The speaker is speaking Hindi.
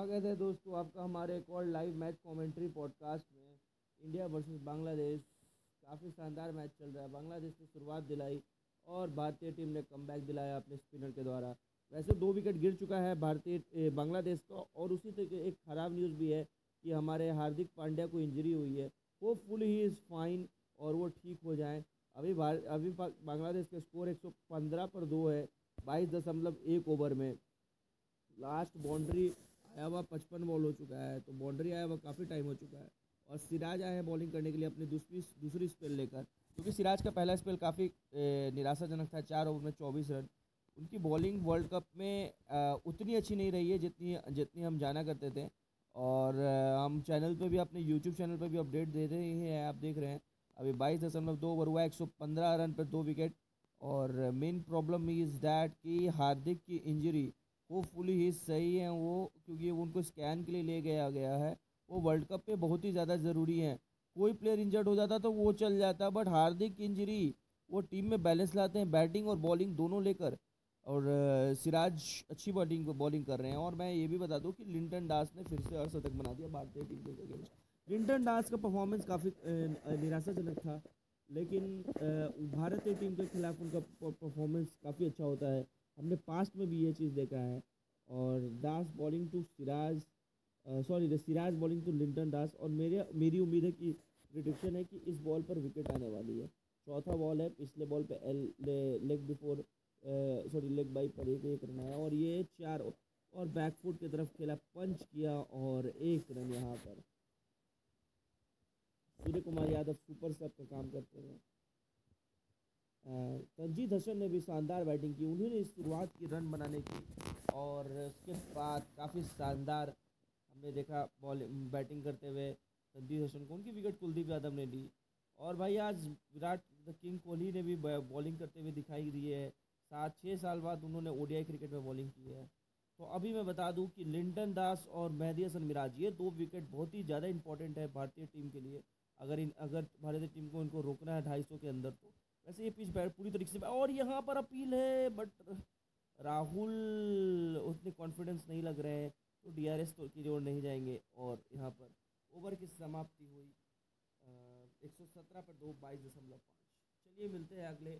स्वागत है दोस्तों आपका हमारे एक और लाइव मैच कमेंट्री पॉडकास्ट में। इंडिया वर्सेस बांग्लादेश काफ़ी शानदार मैच चल रहा है। बांग्लादेश ने शुरुआत दिलाई और भारतीय टीम ने कम दिलाया अपने स्पिनर के द्वारा। वैसे दो विकेट गिर चुका है भारतीय बांग्लादेश का और उसी तरीके एक ख़राब न्यूज़ भी है कि हमारे हार्दिक पांड्या को इंजरी हुई है। होपफुल ही इज़ फाइन और वो ठीक हो जाएँ। अभी अभी बांग्लादेश का स्कोर 115 पर दो है, बाईस दशमलव एक ओवर में। लास्ट बाउंड्री आया हुआ पचपन बॉल हो चुका है तो बाउंड्री आया हुआ काफ़ी टाइम हो चुका है। और सिराज आए हैं बॉलिंग करने के लिए अपनी दूसरी दूसरी स्पेल लेकर, क्योंकि सिराज का पहला स्पेल काफ़ी निराशाजनक था, चार ओवर में चौबीस रन। उनकी बॉलिंग वर्ल्ड कप में उतनी अच्छी नहीं रही है जितनी जितनी हम जाना करते थे। और हम चैनल पे भी अपने यूट्यूब चैनल पे भी अपडेट दे रहे हैं, आप देख रहे हैं। अभी बाईस दशमलव दो ओवर हुआ एक सौ पंद्रह रन पर दो विकेट और मेन प्रॉब्लम इज़ दैट कि हार्दिक की इंजरी होपफुली ही सही हैं, वो, क्योंकि उनको स्कैन के लिए ले गया गया है। वो वर्ल्ड कप पे बहुत ही ज़्यादा ज़रूरी हैं। कोई प्लेयर इंजर्ड हो जाता तो वो चल जाता बट हार्दिक इंजरी वो टीम में बैलेंस लाते हैं बैटिंग और बॉलिंग दोनों लेकर। और सिराज अच्छी बॉलिंग बॉलिंग कर रहे हैं। और मैं ये भी बता दूँ कि लिंटन डास ने फिर से और शतक बना दिया भारतीय टीम के लिंटन डास का परफॉर्मेंस काफ़ी निराशाजनक था। लेकिन भारतीय टीम के खिलाफ उनका परफॉर्मेंस काफ़ी अच्छा होता है। हमने पास्ट में भी ये चीज़ देखा है। और Das bowling to Siraj sorry the Siraj bowling to Litton Das और मेरे, मेरी उम्मीद है कि प्रिडिक्शन है कि इस बॉल पर विकेट आने वाली है। चौथा बॉल है, पिछले बॉल पे L leg before sorry leg bye पर एक एक रन आया और ये चार और बैकफुट की तरफ़ खेला पंच किया और एक रन यहाँ पर। सूर्य कुमार यादव सुपर सब का काम करते हैं। तंजीद हसन ने भी शानदार बैटिंग की। उन्होंने शुरुआत की रन बनाने की और उसके बाद काफ़ी शानदार हमने देखा बॉल बैटिंग करते हुए तंजीद हसन को। उनकी विकेट कुलदीप यादव ने ली। और भाई, आज विराट द किंग कोहली ने भी बॉलिंग करते हुए दिखाई दी है। सात छः साल बाद उन्होंने ओडीआई क्रिकेट में बॉलिंग की है। तो अभी मैं बता दूँ कि लिंटन दास और मेहदी हसन मिराज, ये दो विकेट बहुत ही ज़्यादा इंपॉर्टेंट है भारतीय टीम के लिए। अगर इन, अगर भारतीय टीम को इनको रोकना है ढाई सौ के अंदर तो वैसे ये पिच पूरी तरीके से और यहाँ पर अपील है बट राहुल, उतने कॉन्फिडेंस नहीं लग रहे हैं तो डी आर एस की जोड़ नहीं जाएँगे, और यहाँ पर ओवर की समाप्ति हुई। एक सौ सत्रह पर दो बाईस दशमलव पाँच। चलिए मिलते हैं अगले